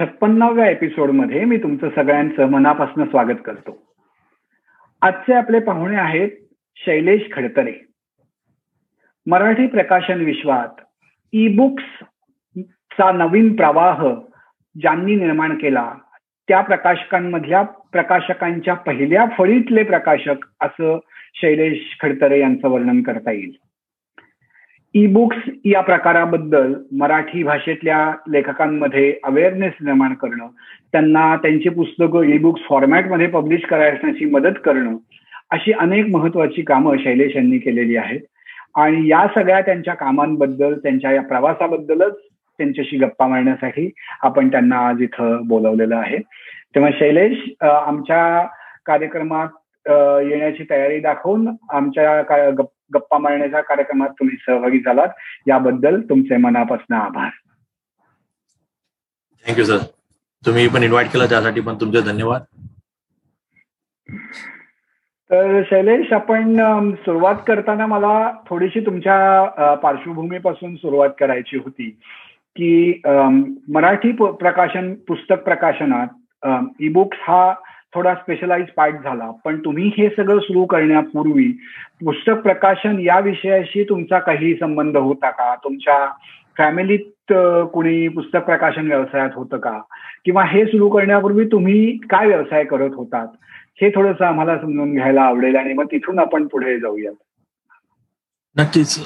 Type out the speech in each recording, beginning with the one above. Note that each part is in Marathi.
छप्पन्नाव्या एपिसोडमध्ये मी तुमचं सगळ्यांचं मनापासून स्वागत करतो. आजचे आपले पाहुणे आहेत शैलेश खडतरे. मराठी प्रकाशन विश्वात ई बुक्स चा नवीन प्रवाह ज्यांनी निर्माण केला त्या प्रकाशकांमधल्या प्रकाशकांच्या पहिल्या फळीतले प्रकाशक असं शैलेश खडतरे यांचं वर्णन करता येईल. ई बुक्स या प्रकाराबद्दल मराठी भाषेतल्या लेखकांमध्ये अवेअरनेस निर्माण करणं त्यांना त्यांची पुस्तकं ई बुक्स फॉर्मॅटमध्ये पब्लिश करायची मदत करणं अशी अनेक महत्वाची कामं शैलेश यांनी केलेली आहेत. आणि या सगळ्या त्यांच्या कामांबद्दल त्यांच्या या प्रवासाबद्दलच त्यांच्याशी गप्पा मारण्यासाठी आपण त्यांना आज इथं बोलवलेलं आहे. तेव्हा शैलेश आमच्या कार्यक्रमात येण्याची तयारी दाखवून आमच्या गप्पा मारण्याच्या कार्यक्रमात तुम्ही सहभागी झालात. याबद्दल तुमचे मनापासून आभार. थँक्यू सर तुम्ही पण इन्व्हाइट केलं त्यासाठी पण तुमचे धन्यवाद. तर शैलेश आपण सुरुवात करताना मला थोडीशी तुमच्या पार्श्वभूमीपासून सुरुवात करायची होती की मराठी प्रकाशन पुस्तक प्रकाशनात ई बुक्स हा थोडा स्पेशलाइज पार्ट झाला. पण तुम्ही हे सगळं सुरू करण्यापूर्वी पुस्तक प्रकाशन या विषयाशी तुमचा काही संबंध होता का? तुमच्या फॅमिलीत कुणी पुस्तक प्रकाशन व्यवसायात होतं का? किंवा हे सुरू करण्यापूर्वी तुम्ही काय व्यवसाय करत होतात? हे थोडंसं आम्हाला समजून घ्यायला आवडेल आणि मग तिथून आपण पुढे जाऊयात. नक्कीच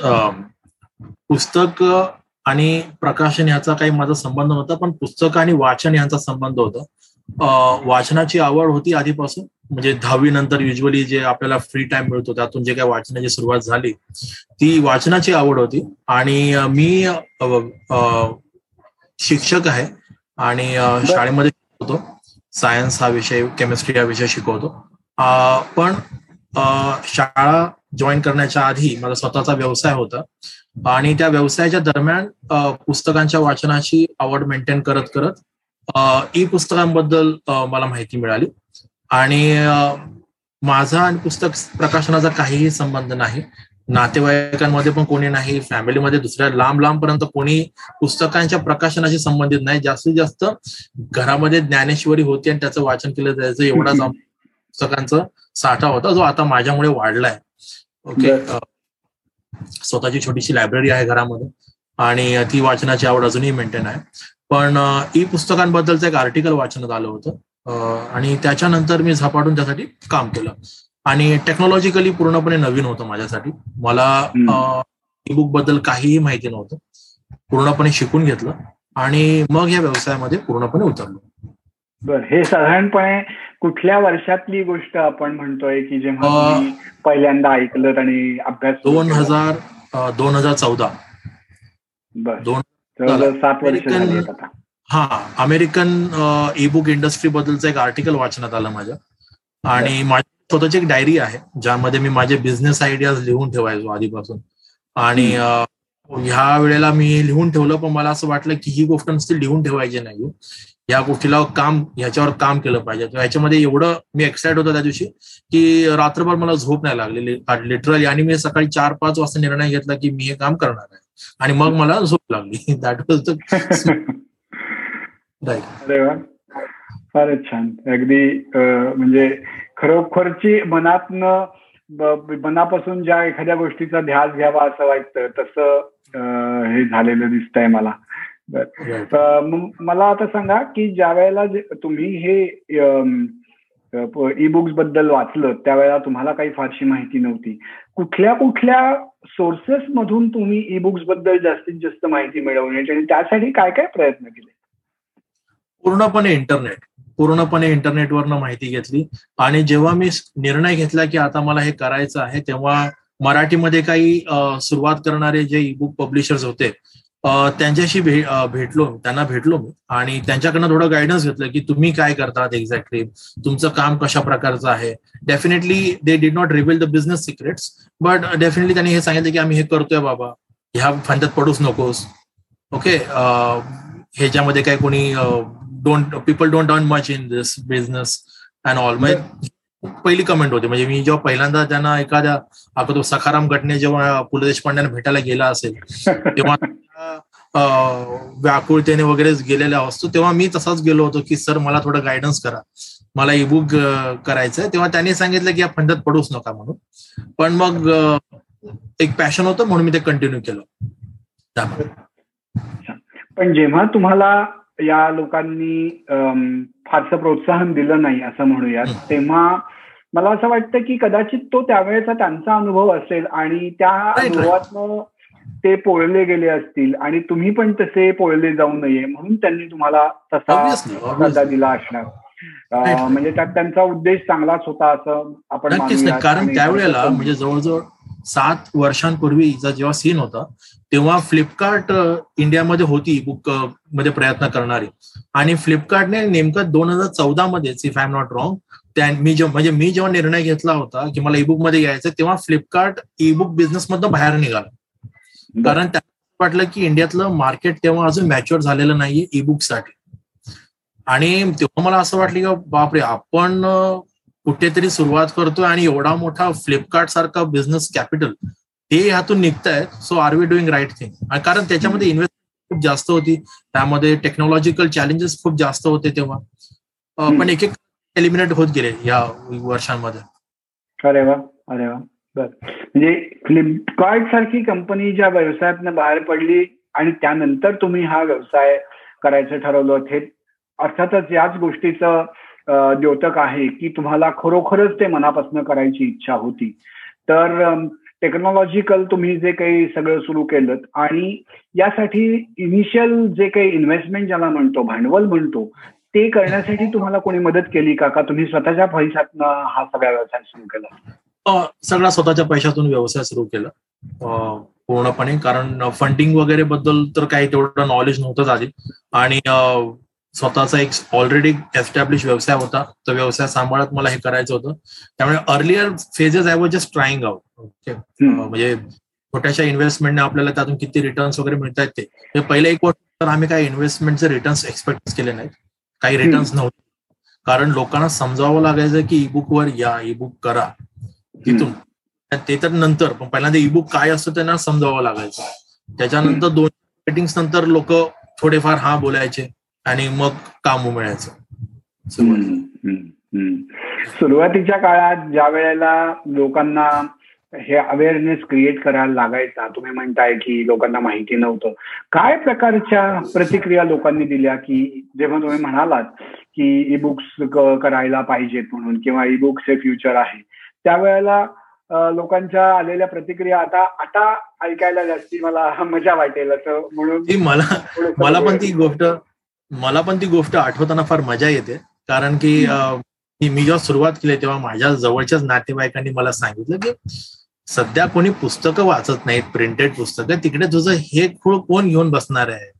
पुस्तक आणि प्रकाशन याचा काही माझा संबंध नव्हता पण पुस्तक आणि वाचन यांचा संबंध होता. वाचनाची आवड होती आधीपासून. म्हणजे दहावी नंतर युजली जे आपल्याला फ्री टाइम मिळतो त्यातून जे काही वाचनाची सुरुवात झाली ती वाचनाची आवड होती. आणि मी शिक्षक आहे. आणि शाळेमध्ये शिकवतो. सायन्स हा विषय केमिस्ट्री हा विषय शिकवतो. पण शाळा जॉईन करण्याच्या आधी माझा स्वतःचा व्यवसाय होता. आणि त्या व्यवसायाच्या दरम्यान पुस्तकांच्या वाचनाची आवड मेंटेन करत करत ई पुस्तकांबद्दल मला माहिती मिळाली. आणि माझा आणि पुस्तक प्रकाशनाचा काहीही संबंध नाही. नातेवाईकांमध्ये पण कोणी नाही. फॅमिलीमध्ये दुसऱ्या लांब लांब पर्यंत कोणी पुस्तकांच्या प्रकाशनाशी संबंधित नाही. जास्तीत जास्त घरामध्ये ज्ञानेश्वरी होती आणि त्याचं वाचन केलं जायचं एवढाच पुस्तकांचा साठा होता जो आता माझ्यामुळे वाढलाय. ओके? स्वतःची छोटीशी लायब्ररी आहे घरामध्ये. आणि ती वाचनाची आवड अजूनही मेंटेन आहे. पण ई पुस्तकांबद्दलचं एक आर्टिकल वाचनात आलं होतं. आणि त्याच्यानंतर मी झपाटून त्यासाठी काम केलं. आणि टेक्नॉलॉजिकली पूर्णपणे नवीन होतं माझ्यासाठी. मला ई बुकबद्दल काहीही माहिती नव्हतं. पूर्णपणे शिकून घेतलं. आणि मग या व्यवसायामध्ये पूर्णपणे उतरलो. बर हे साधारणपणे कुठल्या वर्षातली गोष्ट आपण म्हणतोय की जेव्हा पहिल्यांदा ऐकलं आणि अभ्यास दोन हजार दोन हजार चौदा. दोन सात वर्ष हा अमेरिकन ई बुक इंडस्ट्री बद्दलचं एक आर्टिकल वाचण्यात आलं माझ्या. आणि माझी स्वतःची एक डायरी आहे ज्यामध्ये मी माझे बिझनेस आयडियाज लिहून ठेवायचो आधीपासून. आणि ह्या वेळेला मी लिहून ठेवलं पण मला असं वाटलं की ही गोष्ट नुसती लिहून ठेवायची नाही या गोष्टीला काम ह्याच्यावर काम केलं पाहिजे. ह्याच्यामध्ये एवढं मी एक्साइट होतो त्या दिवशी की रात्रभर मला झोप नाही लागली लिटरली आणि मी सकाळी चार पाच वाजता निर्णय घेतला की मी हे काम करणार आहे. आणि मग मला झोप लागली. दॅट वॉज अरे वा. फारच छान. अगदी म्हणजे खरोखरची मनातनं मनापासून ज्या एखाद्या गोष्टीचा ध्यास घ्यावा असं वाटतं तसं हे झालेलं दिसतंय मला. मला आता सांगा की ज्या वेळेला तुम्ही हे ई बुक्सबद्दल वाचलं त्यावेळेला तुम्हाला काही फारशी माहिती नव्हती. कुठल्या कुठल्या सोर्सेस मधून तुम्ही ई बुक्सबद्दल जास्तीत जास्त माहिती मिळवण्याची आणि त्यासाठी काय काय प्रयत्न केले? पूर्णपणे इंटरनेट पूर्णपणे इंटरनेटवरनं माहिती घेतली. आणि जेव्हा मी निर्णय घेतला की आता मला हे करायचं आहे तेव्हा मराठीमध्ये काही सुरुवात करणारे जे ई बुक पब्लिशर्स होते त्यांच्याशी भे भेटलो त्यांना भेटलो मी. आणि त्यांच्याकडनं थोडं गायडन्स घेतलं की तुम्ही काय करतात एक्झॅक्टली तुमचं काम कशा प्रकारचं आहे? Definitely they did not reveal the business secrets but definitely त्यांनी हे सांगितलं की आम्ही हे करतोय बाबा. ह्या फंद्यात पडूच नकोस. ओके ह्याच्यामध्ये काय कोणी don't people don't earn much in this business and all म्हणजे पहिली कमेंट होती. म्हणजे मी जेव्हा पहिल्यांदा त्यांना एखाद्या आपण तो सखाराम घटने जेव्हा पु ल देशपांड्यांना भेटायला गेला असेल तेव्हा व्याकुळतेने वगैरे गेलेला असतो. तेव्हा मी तसाच गेलो होतो की सर मला थोडं गायडन्स करा. मला ईबुक करायचंय. तेव्हा त्यांनी सांगितलं की या फंडात पडूच नका म्हणून. पण मग एक पॅशन होतं म्हणून मी ते कंटिन्यू केलं. पण जेव्हा तुम्हाला या लोकांनी फारसं प्रोत्साहन दिलं नाही असं म्हणूयात तेव्हा मला असं वाटतं की कदाचित तो त्यावेळेचा त्यांचा अनुभव असेल आणि त्या अनुभवातनं ते पोळले गेले असतील आणि तुम्ही पण तसे पोळले जाऊ नये म्हणून त्यांनी तुम्हाला तसा दिला असणार. म्हणजे त्यात त्यांचा उद्देश चांगलाच होता असं आपण कारण त्यावेळेला म्हणजे जवळजवळ सात वर्षांपूर्वीचा जेव्हा सीन होता तेव्हा फ्लिपकार्ट इंडियामध्ये होती बुकमध्ये प्रयत्न करणारी. आणि फ्लिपकार्टने नेमकं दोन हजार चौदा मध्येच if I am not wrong त्या मी जेव्हा म्हणजे मी जेव्हा निर्णय घेतला होता की मला ईबुकमध्ये यायचं तेव्हा फ्लिपकार्ट ईबुक बिझनेस मधनं बाहेर निघाला. कारण त्या वाटलं की इंडियातलं मार्केट तेव्हा अजून मॅच्युअर झालेलं नाहीये ईबुकसाठी आणि तेव्हा मला असं वाटलं की बापरे आपण कुठेतरी सुरुवात करतोय आणि एवढा मोठा फ्लिपकार्ट सारखा बिझनेस कॅपिटल ते ह्यातून निघतायत. So are we doing right thing कारण त्याच्यामध्ये इन्व्हेस्ट खूप जास्त होती. त्यामध्ये टेक्नॉलॉजिकल चॅलेंजेस खूप जास्त होते तेव्हा. पण एक एक एलिमिनेट होत गेले या वर्षांमध्ये. अरे वा अरे वा. बर. म्हणजे फ्लिपकार्ट सारखी कंपनी ज्या व्यवसायातनं बाहेर पडली आणि त्यानंतर तुम्ही हा व्यवसाय करायचं ठरवलं हे अर्थातच याच गोष्टीचं द्योतक आहे की तुम्हाला खरोखरच ते मनापासून करायची इच्छा होती. तर टेक्नॉलॉजिकल तुम्ही जे काही सगळं सुरू केलं आणि यासाठी इनिशियल जे काही इन्व्हेस्टमेंट ज्याला म्हणतो भांडवल म्हणतो ते करण्यासाठी तुम्हाला कोणी मदत केली का? का तुम्ही स्वतःच्या पैशातनं हा सगळा व्यवसाय सुरू केला? सगळा स्वतःच्या पैशातून व्यवसाय सुरू केला. पूर्णपणे. कारण फंडिंग वगैरे बद्दल तर काही तेवढं नॉलेज नव्हतंच आधी. आणि स्वतःचा एक ऑलरेडी एस्टॅब्लिश व्यवसाय होता. तो व्यवसाय सांभाळत मला हे करायचं होतं. त्यामुळे earlier phases I was just trying out okay म्हणजे छोट्याशा इन्व्हेस्टमेंटने आपल्याला त्यातून किती रिटर्न्स वगैरे मिळत आहेत ते पहिले एक वर्ष तर आम्ही काही इन्व्हेस्टमेंटचे रिटर्न्स एक्सपेक्ट केले नाहीत. काही रिटर्न्स नव्हते. कारण लोकांना समजावं लागायचं की ईबुक वर या ईबुक करा. तिथून. ते तर नंतर पण पहिल्यांदा ईबुक काय असतं त्यांना समजावं लागायचं. त्याच्यानंतर दोन मीटिंग्स नंतर लोक थोडेफार हा बोलायचे आणि मग काम मिळायचं. सुरुवातीच्या काळात ज्या वेळेला लोकांना हे अवेअरनेस क्रिएट करायला लागायचा तुम्ही म्हणताय की लोकांना माहिती नव्हतं. काय प्रकारच्या प्रतिक्रिया लोकांनी दिल्या की जेव्हा तुम्ही म्हणालात की ई बुक्स करायला पाहिजेत म्हणून किंवा ई बुक्स हे फ्युचर आहे त्यावेळेला लोकांच्या आलेल्या प्रतिक्रिया आता आता ऐकायला जास्ती मला मजा वाटेल असं म्हणून मला मला पण ती गोष्ट मला पण ती गोष्ट आठवताना फार मजा येते. कारण की मी जेव्हा सुरुवात केली तेव्हा माझ्या जवळच्याच नातेवाईकांनी मला सांगितलं की सध्या कोणी पुस्तकं वाचत नाहीत प्रिंटेड पुस्तकं तिकडे तुझं हे खूळ कोण घेऊन बसणार आहे?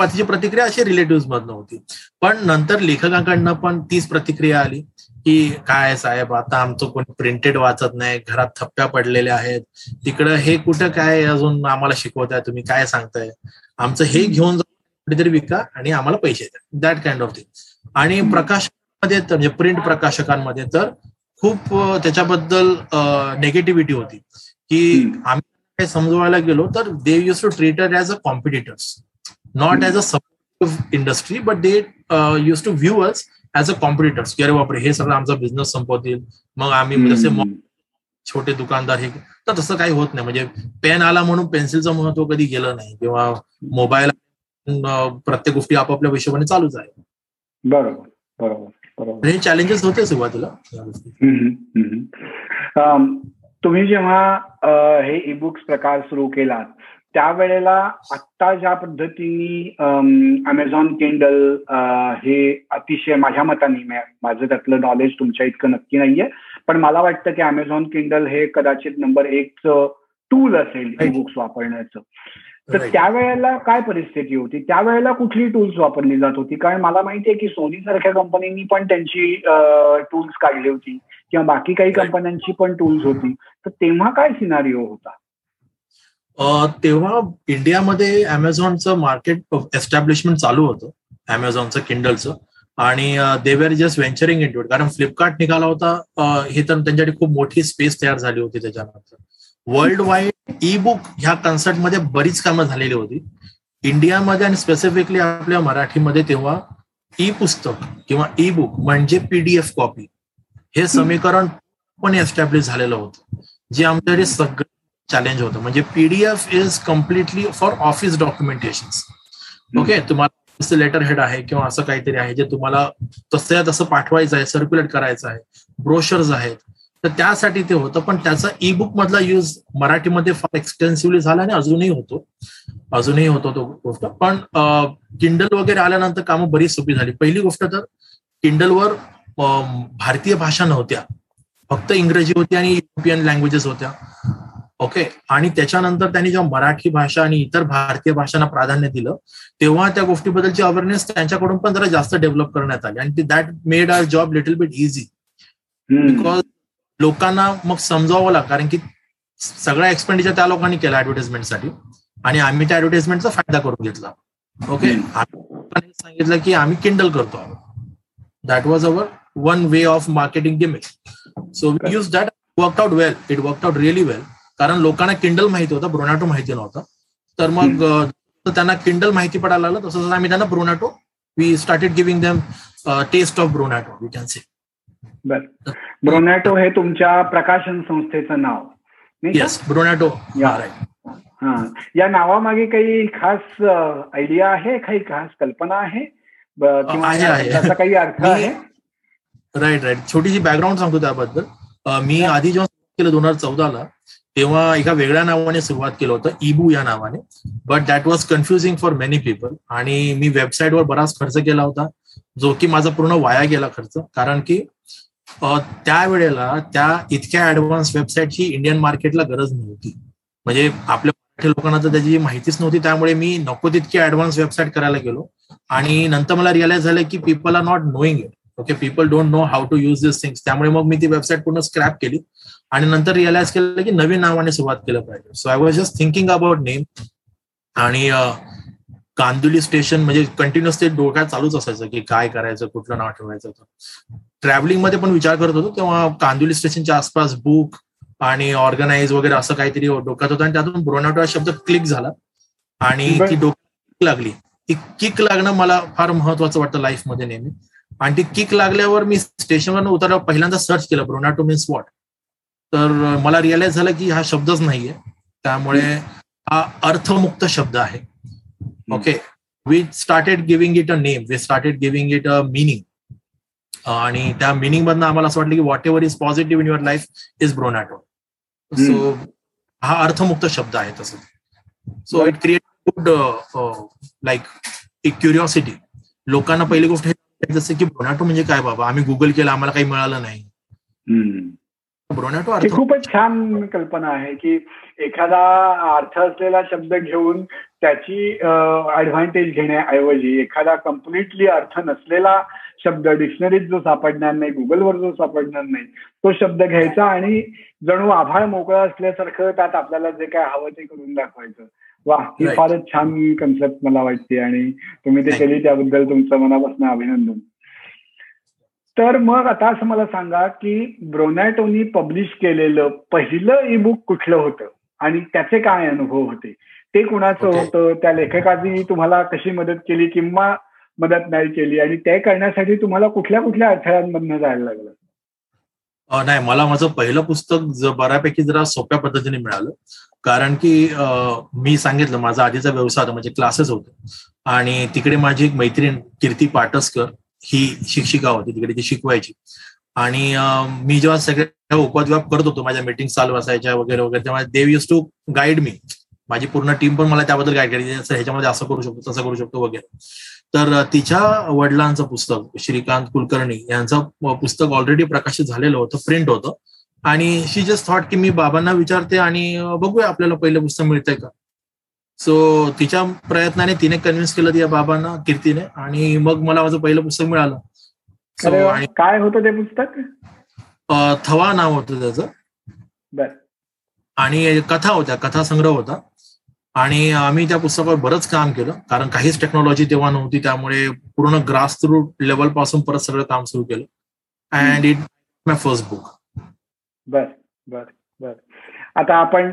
तिची प्रतिक्रिया अशी रिलेटिव्ह मधनं होती. पण नंतर लेखकांकडनं पण तीच प्रतिक्रिया आली. की काय साहेब आता आमचं कोणी प्रिंटेड वाचत नाही घरात थप्प्या पडलेल्या आहेत. तिकडं हे कुठं काय अजून आम्हाला शिकवताय तुम्ही काय सांगताय? आमचं हे घेऊन कुठेतरी विका आणि आम्हाला पैसे द्या. दॅट काइंड ऑफ थिंग आणि प्रकाशकांमध्ये तर म्हणजे प्रिंट प्रकाशकांमध्ये तर खूप त्याच्याबद्दल नेगेटिव्हिटी होती. की आम्ही काय समजवायला गेलो तर they use to treat her as a competitors not as a supportive industry but they use to view us as a competitors की अरे बापरे हे सगळं आमचा बिझनेस संपवतील. मग आम्ही जसे छोटे दुकानदार हे तर तसं काही होत नाही. म्हणजे पेन आला म्हणून पेन्सिलचं महत्त्व कधी गेलं नाही. किंवा मोबाईल प्रत्येक गोष्टी आपापल्या हिशोबाने चालूच आहे. बरोबर बरोबर बरोबर. हे चॅलेंजेस होते सुरुवातीला. तुम्ही जेव्हा हे ई बुक्स प्रकार सुरू केलात त्यावेळेला आत्ता ज्या पद्धतीने अमेझॉन केंडल हे अतिशय माझ्या मताने माझं त्यातलं नॉलेज तुमच्या इतकं नक्की नाहीये. पण मला वाटतं की अमेझॉन केंडल हे कदाचित नंबर एक टूल असेल ई बुक्स वापरण्याचं. तर त्यावेळेला काय परिस्थिती होती? त्यावेळेला कुठली टूल्स वापरली जात होती? कारण मला माहितीये की सोनी सारख्या कंपनीनी पण त्यांची टूल्स काढली होती. किंवा बाकी काही कंपन्यांची पण टूल्स होती. तर तेव्हा काय सिनारिओ होता? तेव्हा इंडियामध्ये अमेझॉनचं मार्केट एस्टॅब्लिशमेंट चालू होतं. अमेझॉनचं किंडलचं आणि they were just venturing it कारण फ्लिपकार्ट निघाला होता हे तर त्यांच्यासाठी खूप मोठी स्पेस तयार झाली होती त्याच्यानंतर. वर्ल्ड वाईड ई बुक ह्या कन्सर्टमध्ये बरीच कामं झालेली होती. इंडियामध्ये आणि स्पेसिफिकली आपल्या मराठीमध्ये तेव्हा ई पुस्तक किंवा ई बुक म्हणजे पीडीएफ कॉपी हे समीकरण पण एस्टॅब्लिश झालेलं होतं. जे आमच्याकडे सगळे चॅलेंज होतं. म्हणजे PDF is completely for office documentation okay तुम्हाला लेटर हेड आहे किंवा असं काहीतरी आहे जे तुम्हाला तसं तसं पाठवायचं आहे सर्क्युलेट करायचं आहे ब्रोशर्स आहेत. तर त्यासाठी ते होतं. पण त्याचा ई बुक मधला यूज मराठीमध्ये फार एक्सटेन्सिव्हली झाला आणि अजूनही होतो. अजूनही होतो तो गोष्ट. पण किंडल वगैरे आल्यानंतर कामं बरीच सोपी झाली. पहिली गोष्ट तर किंडलवर भारतीय भाषा नव्हत्या. फक्त इंग्रजी होती आणि युरोपियन लँग्वेजेस होत्या. ओके आणि त्याच्यानंतर त्यांनी जेव्हा मराठी भाषा आणि इतर भारतीय भाषांना प्राधान्य दिलं तेव्हा त्या गोष्टीबद्दलची अवेअरनेस त्यांच्याकडून पण जरा जास्त डेव्हलप करण्यात आली. आणि that made our job little bit easy because लोकांना मग समजावं लागतं कारण की सगळा एक्सपेंडिचर त्या लोकांनी केला ऍडव्हर्टाइजमेंटसाठी आणि आम्ही त्या ऍडव्हर्टाइजमेंटचा फायदा करून घेतला. ओके आम्ही सांगितलं की आम्ही किंडल करतो that was our one way of marketing gimmick so we use that work out well it work out really well कारण लोकांना किंडल माहिती होतं ब्रोनाटो माहिती नव्हतं. तर मग त्यांना किंडल माहिती पडायला लागलं. तसंच आम्ही त्यांना Bronato we started giving them taste of Bronato we can say बर. ब्रोनॅटो हे तुमच्या प्रकाशन संस्थेचं नाव येस ब्रोनॅटो हा. या नावामागे काही खास आयडिया आहे? काही खास कल्पना आहे? त्याचा काही अर्थ आहे? राईट राईट छोटीशी बॅकग्राऊंड सांगतो त्याबद्दल. मी आधी जेव्हा केलं दोन हजार चौदाला तेव्हा एका वेगळ्या नावाने सुरुवात केलं होतं इबू या नावाने. But that was confusing for many people आणि मी वेबसाईटवर बराच खर्च केला होता जो की माझा पूर्ण वाया गेला खर्च. कारण की त्यावेळेला त्या इतक्या ऍडव्हान्स वेबसाईटची इंडियन मार्केटला गरज नव्हती. म्हणजे आपल्या मराठी लोकांना तर त्याची माहितीच नव्हती त्यामुळे मी नको तितकी ऍडव्हान्स वेबसाईट करायला गेलो. आणि नंतर मला रिअलाइज झालं की people are not knowing it okay people don't know how to use this things त्यामुळे मग मी ती वेबसाईट पूर्ण स्क्रॅप केली. आणि नंतर रिअलाइज केलं की नवीन नावाने सुरुवात केलं पाहिजे. So I was just thinking about name आणि कांदुली स्टेशन म्हणजे कंटिन्युअस ते डोक्यात चालूच असायचं की काय करायचं कुठलं नाव ठेवायचं ट्रॅव्हलिंगमध्ये पण विचार करत होतो तेव्हा कांदुली स्टेशनच्या आसपास बुक आणि ऑर्गनाईज वगैरे असं काहीतरी डोक्यात होतं आणि त्यातून ब्रोनाटो हा शब्द क्लिक झाला. आणि ती डोक्यात लागली. ती किक लागणं मला फार महत्वाचं वाटतं लाईफमध्ये नेहमी. आणि ती किक लागल्यावर मी स्टेशनवर उतरल्यावर पहिल्यांदा सर्च केलं. ब्रोनाटो मीन्स वॉट तर मला रिअलाइज झालं की हा शब्दच नाहीये. त्यामुळे हा अर्थमुक्त शब्द आहे. Okay we started giving it a name we started giving it a meaning आणि त्या मिनिंग मधनं आम्हाला असं वाटलं की whatever is positive in your life is Bronato so हा अर्थमुक्त शब्द आहे तसं. So it create good like एक क्युरिओसिटी लोकांना पहिली गोष्ट हे जसं की ब्रोनॅटो म्हणजे काय बाबा? आम्ही गुगल केलं आम्हाला काही मिळालं नाही. खूपच छान कल्पना आहे की एखादा अर्थ असलेला शब्द घेऊन त्याची ऍडव्हान्टेज घेण्याऐवजी एखादा कम्प्लिटली अर्थ नसलेला शब्द डिक्शनरीत जो सापडणार नाही गुगलवर जो सापडणार नाही तो शब्द घ्यायचा आणि जणू आभाळ मोकळा असल्यासारखं त्यात आपल्याला जे काय हवं ते करून दाखवायचं. वा ही फारच छान कन्सेप्ट मला वाटते आणि तुम्ही ते केली त्याबद्दल तुमचं मनापासून अभिनंदन. तर मग आता असं मला सांगा की ब्रोनॅटोनी पब्लिश केलेलं पहिलं ई बुक कुठलं होतं? आणि त्याचे काय अनुभव होते? ते कुणाचं होतं. त्या लेखकाची तुम्हाला कशी मदत केली किंवा मदत नाही केली? आणि ते करण्यासाठी तुम्हाला कुठल्या कुठल्या अडथळ्यांमधनं जायला लागलं? नाही मला माझं पहिलं पुस्तक बऱ्यापैकी जरा सोप्या पद्धतीने मिळालं. कारण की मी सांगितलं माझा आधीचा व्यवसाय म्हणजे क्लासेस होते. आणि तिकडे माझी एक मैत्रीण कीर्ती पाटसकर ही शिक्षिका होती तिकडे ती शिकवायची. आणि मी जेव्हा सगळ्या उपद्व्याप करत होतो माझ्या मीटिंग चालू असायच्या वगैरे वगैरे तेव्हा देव युज टू गाईड मी माझी पूर्ण टीम पण मला त्याबद्दल गाईड करायची ह्याच्यामध्ये असं करू शकतो तसं करू शकतो वगैरे. तर तिच्या वडिलांचं पुस्तक श्रीकांत कुलकर्णी यांचं पुस्तक ऑलरेडी प्रकाशित झालेलं होतं प्रिंट होतं. आणि शी जस्ट थॉट की मी बाबांना विचारते आणि बघूया आपल्याला पहिलं पुस्तक मिळतंय का. सो तिच्या प्रयत्नाने तिने कन्व्हिन्स केलं या बाबांना कीर्तीने. आणि मग मला माझं पहिलं पुस्तक मिळालं. वा. काय होतं ते पुस्तक? थवा नाव होतं त्याचं. बर. आणि कथा होत्या कथा संग्रह होता. आणि आम्ही त्या पुस्तकावर बरंच काम केलं. कारण काहीच टेक्नॉलॉजी तेव्हा नव्हती त्यामुळे पूर्ण ग्रास रूट लेवलपासून परत सगळं काम सुरू केलं. And it my first book बर बर बर. आता आपण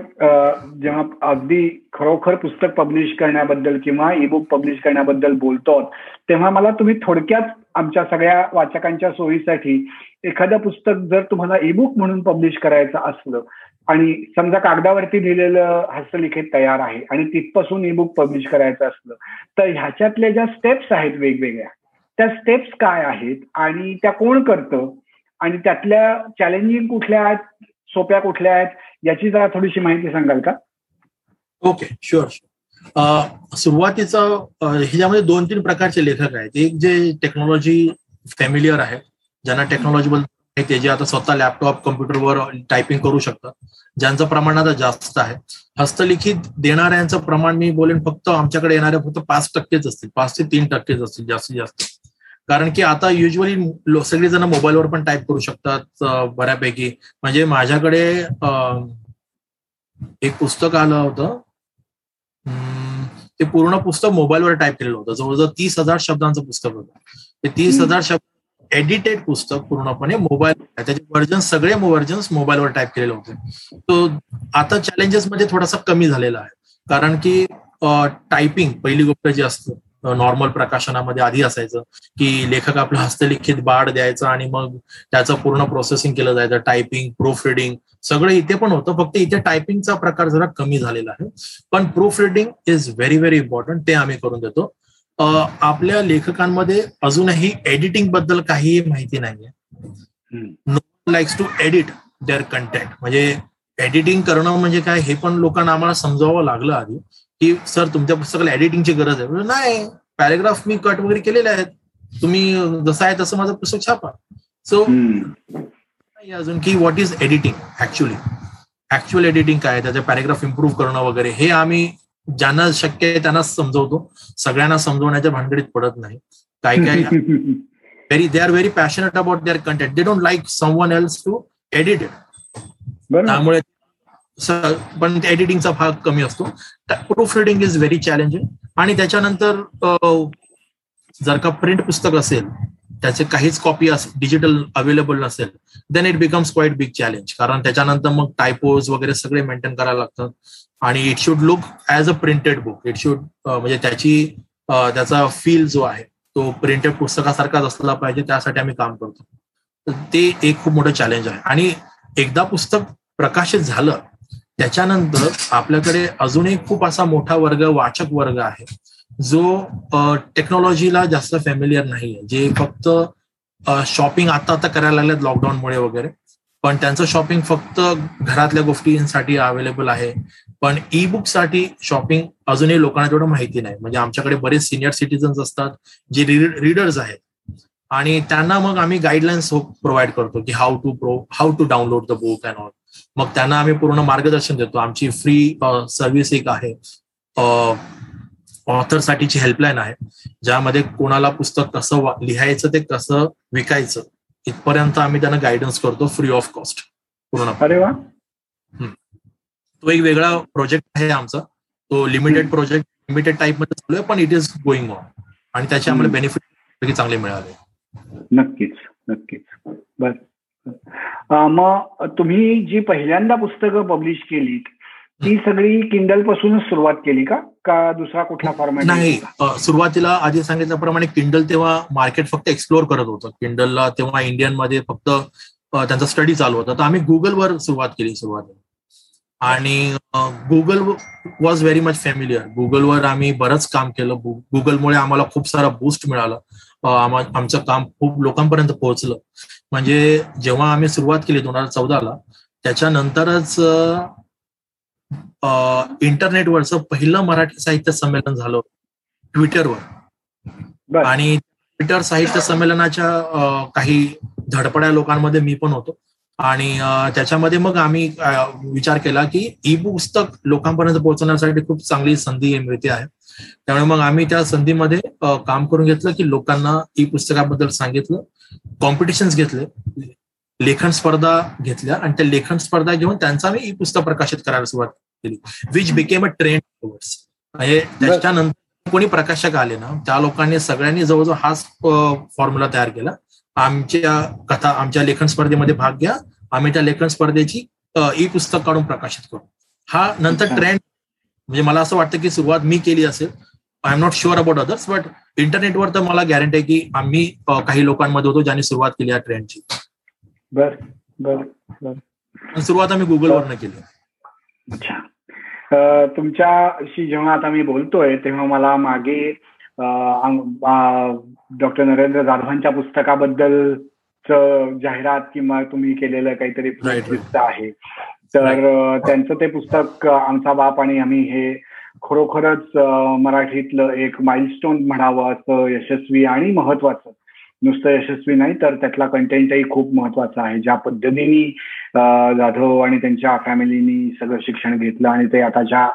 जेव्हा अगदी खरोखर पुस्तक पब्लिश करण्याबद्दल किंवा ई बुक पब्लिश करण्याबद्दल बोलतो तेव्हा मला तुम्ही थोडक्यात आमच्या सगळ्या वाचकांच्या सोयीसाठी एखादं पुस्तक जर तुम्हाला ई बुक म्हणून पब्लिश करायचं असलं आणि समजा कागदावरती लिहिलेलं हस्तलिखित तयार आहे आणि तिथपासून ई बुक पब्लिश करायचं असलं तर ह्याच्यातल्या ज्या स्टेप्स आहेत वेगवेगळ्या त्या स्टेप्स काय आहेत आणि त्या कोण करतं? आणि त्यातल्या चॅलेंजिंग कुठल्या आहेत? सोप्या कुठल्या आहेत? याची जरा थोडीशी माहिती सांगाल का? ओके शुअर सुरुवातीचा ह्याच्यामध्ये दोन तीन प्रकारचे लेखक आहेत. एक जे टेक्नॉलॉजी फॅमिलियर आहे ज्यांना टेक्नॉलॉजी ते जे आता स्वतः लॅपटॉप कम्प्युटरवर टायपिंग करू शकतात. ज्यांचं प्रमाण आता जास्त आहे. हस्तलिखित देणाऱ्यांचं प्रमाण मी बोलेन फक्त आमच्याकडे येणारे फक्त पाच टक्केच असतील. पाच ते तीन टक्केच असतील जास्तीत जास्त. कारण की आता युजली सगळेजण मोबाईलवर पण टाईप करू शकतात बऱ्यापैकी. म्हणजे माझ्याकडे एक पुस्तक आलं होतं. ते पूर्ण पुस्तक मोबाईलवर टाईप केलेलं होतं. जवळजवळ तीस हजार शब्दांचं पुस्तक होतं. ते तीस हजार शब्द एडिटेड पुस्तक पूर्णपणे मोबाईल त्याचे व्हर्जन सगळे व्हर्जन मोबाईलवर टाईप केलेले होते. तो आता चॅलेंजेस मध्ये थोडासा कमी झालेला आहे. कारण की टायपिंग पहिली गोष्ट जी असतं नॉर्मल प्रकाशनामध्ये आधी असायचं की लेखक आपलं हस्तलिखित बाड द्यायचं आणि मग त्याचं पूर्ण प्रोसेसिंग केलं जायचं टायपिंग प्रूफ रिडिंग सगळं इथे पण होतं फक्त इथे टायपिंगचा प्रकार जरा कमी झालेला आहे. पण proofreading is very very important ते आम्ही करून देतो. आपल्या लेखकांमध्ये अजूनही एडिटिंगबद्दल काहीही माहिती नाहीये. No likes to edit their content म्हणजे एडिटिंग करणं म्हणजे काय हे पण लोकांना आम्हाला समजावं लागलं आधी. की सर तुमच्या पुस्तकाला एडिटिंगची गरज आहे. नाही पॅरेग्राफ मी कट वगैरे केलेले आहेत. तुम्ही जसं आहे तसं माझं पुस्तक छापा. सो नाही अजून की what is editing actually actual editing काय त्याचे पॅरेग्राफ इम्प्रूव्ह करणं वगैरे. हे आम्ही ज्यांना शक्य आहे त्यांनाच समजवतो. सगळ्यांना समजवण्याच्या भानगडीत पडत नाही. काही काही very they are very passionate about their content they don't like someone else to edit त्यामुळे पण एडिटिंगचा भाग कमी असतो. Proof reading is very challenging आणि त्याच्यानंतर जर का प्रिंट पुस्तक असेल त्याचे काहीच कॉपी डिजिटल अवेलेबल नसेल then it becomes quite big challenge कारण त्याच्यानंतर मग टायपोज वगैरे सगळे मेंटेन करायला लागतात. आणि it should look as a printed book it should म्हणजे त्याची त्याचा फील जो आहे तो प्रिंटेड पुस्तकासारखाच असला पाहिजे. त्यासाठी आम्ही काम करतो. ते एक खूप मोठं चॅलेंज आहे. आणि एकदा पुस्तक प्रकाशित झालं त्याच्यानंतर आपल्याकडे अजूनही खूप असा मोठा वर्ग वाचक वर्ग आहे. जो टेक्नॉलॉजीला जास्त फॅमिलियर नाहीये. जे फक्त शॉपिंग आता आता करायला लागल्यात लॉकडाऊनमुळे वगैरे. पण त्यांचं शॉपिंग फक्त घरातल्या गोष्टींसाठी अवेलेबल आहे. पण ई बुकसाठी शॉपिंग अजूनही लोकांना तेवढं माहिती नाही. म्हणजे आमच्याकडे बरेच सिनियर सिटीजन्स असतात जे रीडर्स आहेत. आणि त्यांना मग आम्ही गाईडलाईन्स प्रोव्हाइड करतो की how to pro how to download the book and all मग त्यांना आम्ही पूर्ण मार्गदर्शन देतो. आमची फ्री सर्व्हिस एक आहे. ऑथर साठीची हेल्पलाईन आहे ज्यामध्ये कोणाला पुस्तक कसं लिहायचं ते कसं विकायचं इथपर्यंत आम्ही त्यांना गायडन्स करतो फ्री ऑफ कॉस्ट पूर्ण. अरे वा. तो एक वेगळा प्रोजेक्ट आहे आमचा. तो लिमिटेड प्रोजेक्ट लिमिटेड टाईपमध्ये चालू आहे पण इट इज गोइंग ऑन आणि त्याचे आम्हाला. बेनिफिट चांगले मिळाले. नक्कीच नक्कीच. बर. मग तुम्ही जी पहिल्यांदा पुस्तकं पब्लिश केलीत ती सगळी किंडल पासूनच सुरुवात केली का? का दुसरा कुठला फॉर्मॅट नाही सुरुवातीला आधी सांगितल्याप्रमाणे किंडल तेव्हा मार्केट फक्त एक्सप्लोर करत होतं. किंडलला तेव्हा इंडियनमध्ये फक्त त्यांचा स्टडी चालू होता. तर आम्ही गुगलवर सुरुवात केली सुरुवातीला. आणि Google was very much familiar गुगलवर आम्ही बरंच काम केलं. गुगलमुळे आम्हाला खूप सारा बूस्ट मिळालं. आमचं काम खूप लोकांपर्यंत पोहोचलं. म्हणजे जेव्हा आम्ही सुरुवात केली दोन हजार चौदाला त्याच्यानंतरच इंटरनेटवरचं पहिलं मराठी साहित्य संमेलन झालं ट्विटरवर. आणि ट्विटर साहित्य संमेलनाच्या काही धडपड्या लोकांमध्ये मी पण होतो. आणि त्याच्यामध्ये मग आम्ही विचार केला की ई पुस्तक लोकांपर्यंत पोहोचवण्यासाठी खूप चांगली संधी मिळते आहे. त्यामुळे मग आम्ही त्या संधीमध्ये काम करून घेतलं की लोकांना ई पुस्तकाबद्दल सांगितलं कॉम्पिटिशन्स घेतले लेखन स्पर्धा घेतल्या आणि त्या लेखन स्पर्धा घेऊन त्यांचा मी ई पुस्तक प्रकाशित करायला सुरुवात केली विच बिकेम अ ट्रेंड म्हणजे त्याच्यानंतर कोणी प्रकाशक आले ना त्या लोकांनी सगळ्यांनी जवळजवळ हाच फॉर्म्युला तयार केला. आमच्या कथा आमच्या लेखन स्पर्धेमध्ये भाग घ्या आम्ही त्या लेखन स्पर्धेची ई पुस्तक काढून प्रकाशित करू. हा नंतर ट्रेंड म्हणजे मला असं वाटतं की सुरुवात मी केली असेल. I am not sure about others but इंटरनेटवर तर मला गॅरंटी आहे की आम्ही काही लोकांमध्ये होतो ज्यांनी सुरुवात केली या ट्रेंडची बर बर सुरुवात आम्ही गुगलवरनं केली. अच्छा. तुमच्याशी जेव्हा आता मी बोलतोय तेव्हा मला मागे डॉक्टर नरेंद्र जाधवांच्या पुस्तकाबद्दल जाहिरात किंवा तुम्ही केलेलं काहीतरी आहे. तर त्यांचं ते पुस्तक आमचा बाप आणि आम्ही हे खरोखरच मराठीतलं एक माइलस्टोन म्हणावं असं यशस्वी आणि महत्वाचं. नुसतं यशस्वी नाही तर त्यातला कंटेंटही खूप महत्त्वाचा आहे. ज्या पद्धतीने जाधव आणि त्यांच्या फॅमिलीनी सगळं शिक्षण घेतलं आणि ते आता ज्या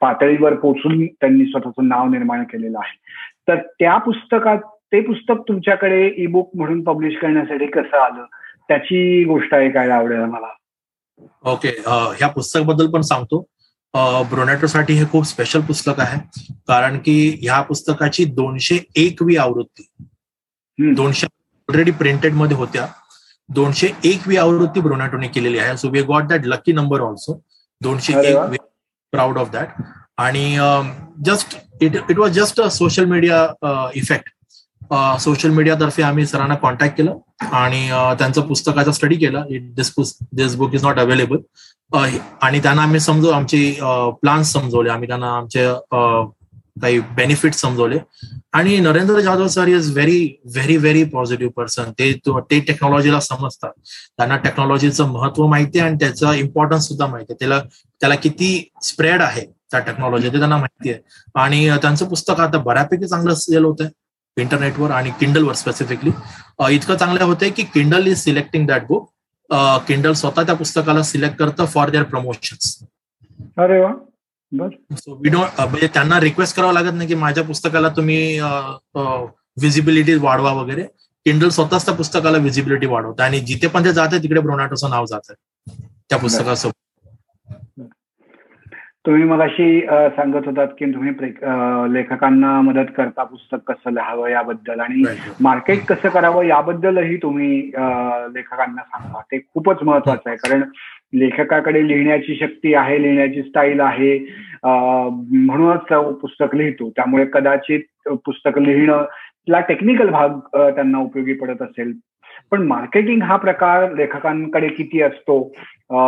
पातळीवर पोचून त्यांनी स्वतःचं नाव निर्माण केलेलं आहे. तर त्या पुस्तकात ते पुस्तक तुमच्याकडे ई बुक म्हणून पब्लिश करण्यासाठी कसं आलं? त्याची गोष्ट ऐकायला आवडेल मला. ओके ह्या पुस्तकाबद्दल पण सांगतो. ब्रोनॅटोसाठी हे खूप स्पेशल पुस्तक आहे. कारण की ह्या पुस्तकाची दोनशे एकवी आवृत्ती. दोनशे ऑलरेडी प्रिंटेडमध्ये होत्या. दोनशे एकवी आवृत्ती ब्रोनॅटोने केलेली आहे. So we got that lucky number also दोनशे एक प्राऊड ऑफ दॅट आणि just it it was just a social media effect social मीडियातर्फे आम्ही सरांना कॉन्टॅक्ट केलं आणि त्यांचं पुस्तकाचा स्टडी केला. This this book is not available आणि त्यांना आम्ही समजू आमचे प्लान्स समजवले. आम्ही त्यांना आमचे काही बेनिफिट समजवले. आणि Narendra Jadhav sir is very very very positive person ते ते टेक्नॉलॉजीला समजतात. त्यांना टेक्नॉलॉजीचं महत्त्व माहिती आहे आणि त्याचं इम्पॉर्टन्स सुद्धा माहिती आहे. त्याला त्याला किती स्प्रेड आहे त्या टेक्नॉलॉजी ते त्यांना माहिती आहे. आणि त्यांचं पुस्तक आता बऱ्यापैकी चांगलं सेल होत आहे इंटरनेटवर आणि किंडलवर स्पेसिफिकली इतकं चांगलं होतंय की Kindle is selecting that book Kindle स्वतः त्या पुस्तकाला सिलेक्ट करतं फॉर देअर प्रमोशन्स अरे वा सो वी डोंट म्हणजे त्यांना रिक्वेस्ट करावं लागत नाही की माझ्या पुस्तकाला तुम्ही व्हिजिबिलिटी वाढवा वगैरे. किंडल स्वतःच त्या पुस्तकाला व्हिजिबिलिटी वाढवतं. आणि जिथे पण ते जाते तिकडे ब्रोनाटोचं नाव जात. त्या पुस्तकासोबत. तुम्ही मगाशी सांगत होतात की तुम्ही लेखकांना मदत करता पुस्तक कसं लिहावं याबद्दल आणि मार्केट कसं करावं याबद्दलही तुम्ही लेखकांना सांगा. ते खूपच महत्वाचं आहे. कारण लेखकाकडे लिहिण्याची शक्ती आहे लिहिण्याची स्टाईल आहे. म्हणूनच पुस्तक लिहितो. त्यामुळे कदाचित पुस्तक लिहिणं ला टेक्निकल भाग त्यांना उपयोगी पडत असेल. पण मार्केटिंग हा प्रकार लेखकांकडे किती असतो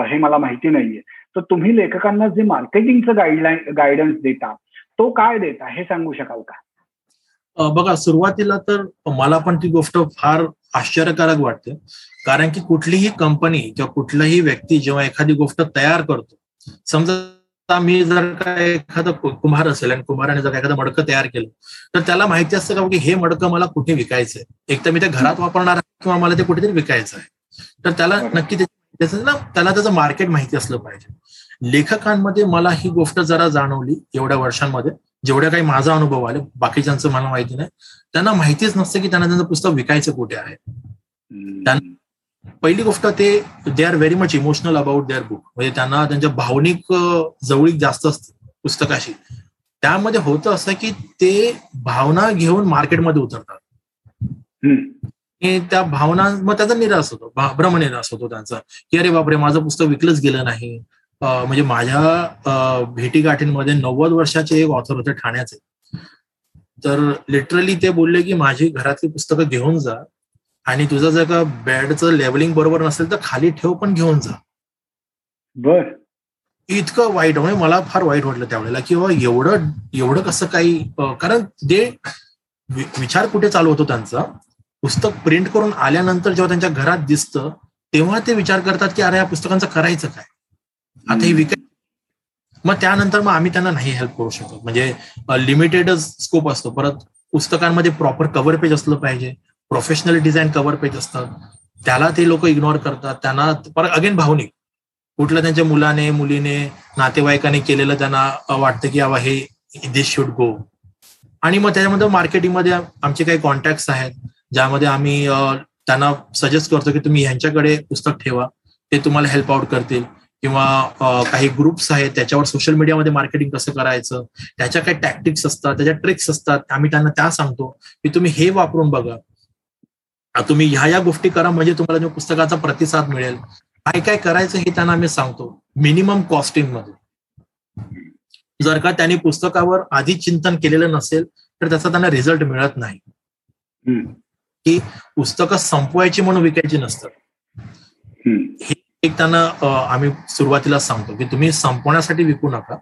हे मला माहिती नाहीये. तर तुम्ही लेखकांना जे मार्केटिंगचं गाईडलाईन गायडन्स देता तो काय देता हे सांगू शकाल का? बघा सुरुवातीला तर मला पण ती गोष्ट फार आश्चर्यकारक वाटते. कारण की कुठलीही कंपनी किंवा कुठलाही व्यक्ती जेव्हा एखादी गोष्ट तयार करतो समजा मी जर का एखादं कुंभार असेल आणि कुंभाराने जर एखादं मडकं तयार केलं तर त्याला माहिती असतं का की हे मडकं मला कुठे विकायचंय? एक तर मी ते घरात वापरणार आहे किंवा मला ते कुठेतरी विकायचं आहे तर त्याला नक्की त्याचं ना त्याला त्याचं मार्केट माहिती असलं पाहिजे. लेखकांमध्ये मला ही गोष्ट जरा जाणवली एवढ्या वर्षांमध्ये. जेवढ्या काही माझा अनुभव आले बाकीच्यांचं मला माहिती नाही. त्यांना माहितीच नसतं की त्यांना त्यांचं पुस्तक विकायचं कुठे आहे. पहिली गोष्ट ते they are very much emotional about their book म्हणजे त्यांना त्यांच्या भावनिक जवळीक जास्त असते पुस्तकाशी. त्यामध्ये होतं असं की ते भावना घेऊन मार्केटमध्ये उतरतात. त्या भावना मग त्याचा निराश होतो. भ्रमनिराश होतो त्यांचा. की अरे बापरे माझं पुस्तक विकलंच गेलं नाही. म्हणजे माझ्या भेटीगाठींमध्ये नव्वद वर्षाचे एक ऑथर होते ठाण्याचे. तर लिटरली ते बोलले की माझी घरातली पुस्तकं घेऊन जा आणि तुझं जर का बेडचं लेवलिंग बरोबर नसेल तर खाली ठेव पण घेऊन जा. बर. इतकं वाईट म्हणजे मला फार वाईट वाटलं त्यावेळेला की बाबा एवढं एवढं कसं काही कारण ते विचार कुठे चालू होतो त्यांचा पुस्तक प्रिंट करून आल्यानंतर जेव्हा त्यांच्या घरात दिसतं तेव्हा ते विचार करतात की अरे या पुस्तकांचं करायचं काय? आता हे विकाय मग त्यानंतर मग आम्ही त्यांना नाही हेल्प करू शकतो. म्हणजे लिमिटेडच स्कोप असतो. परत पुस्तकांमध्ये प्रॉपर कव्हर पेज असलं पाहिजे. प्रोफेशनल डिझाईन कव्हर पेज असतात त्याला ते लोक इग्नोर करतात. त्यांना परत अगेन भावनिक. कुठल्या त्यांच्या मुलाने मुलीने नातेवाईकाने केलेलं त्यांना वाटतं की बाबा हे दिस शुड गो आणि मग त्याच्यामध्ये मार्केटिंगमध्ये आमचे काही कॉन्टॅक्ट आहेत. ज्यामध्ये आम्ही त्यांना सजेस्ट करतो की तुम्ही ह्यांच्याकडे पुस्तक ठेवा. ते तुम्हाला हेल्प आउट करतील. किंवा काही ग्रुप्स आहेत त्याच्यावर सोशल मीडियामध्ये मार्केटिंग कसं करायचं? त्याच्या काही टॅक्टिक्स असतात त्याच्या ट्रिक्स असतात. आम्ही त्यांना त्या सांगतो की तुम्ही हे वापरून बघा. तुम्ही ह्या या गोष्टी करा म्हणजे तुम्हाला जो पुस्तकाचा प्रतिसाद मिळेल. काय काय करायचं हे त्यांना आम्ही सांगतो. मिनिमम कॉस्टिंगमध्ये. जर का त्यांनी पुस्तकावर आधी चिंतन केलेलं नसेल तर त्याचा त्यांना रिझल्ट मिळत नाही. की पुस्तकं संपवायची म्हणून विकायची नसतात. हे एक त्यांना आम्ही सुरुवातीला सांगतो की तुम्ही संपवण्यासाठी विकू नका.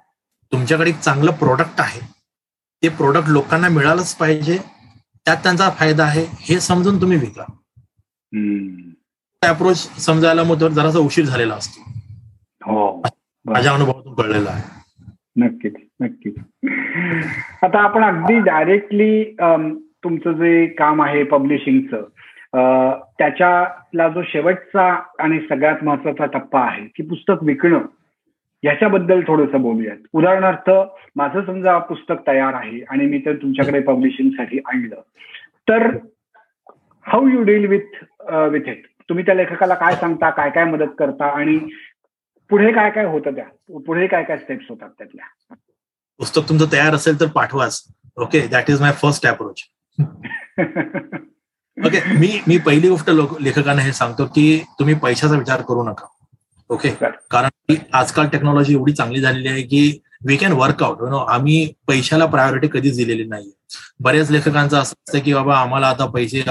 तुमच्याकडे एक चांगलं प्रोडक्ट आहे. ते प्रोडक्ट लोकांना मिळालंच पाहिजे. त्यात त्यांचा फायदा आहे. हे समजून तुम्ही विका. अप्रोच समजायला मग जरासा उशीर झालेला असतो. हो. माझ्या अनुभवातून कळलेला आहे. नक्कीच नक्कीच. आता आपण अगदी डायरेक्टली तुमचं जे काम आहे पब्लिशिंगचं त्याच्याला जो शेवटचा आणि सगळ्यात महत्त्वाचा टप्पा आहे की पुस्तक विकणं याच्याबद्दल थोडंसं बोलूयात. उदाहरणार्थ माझं समजा पुस्तक तयार आहे आणि मी तर तुमच्याकडे पब्लिशिंगसाठी आणलं तर how you deal with with it तुम्ही त्या लेखकाला काय सांगता काय काय मदत करता आणि पुढे काय काय होतं त्या? पुढे काय काय स्टेप्स होतात त्यातल्या? पुस्तक तुमचं तयार असेल तर पाठवाच. Okay that is my first approach okay मी मी पहिली गोष्ट लेखकांना हे सांगतो की तुम्ही पैशाचा विचार करू नका. ओके कारण की आजकाल टेक्नॉलॉजी एवढी चांगली झालेली आहे की वी कॅन वर्कआउट नो आम्ही पैशाला प्रायोरिटी कधीच दिलेली नाहीये. बऱ्याच लेखकांचं असं असतं की बाबा आम्हाला आता पैसे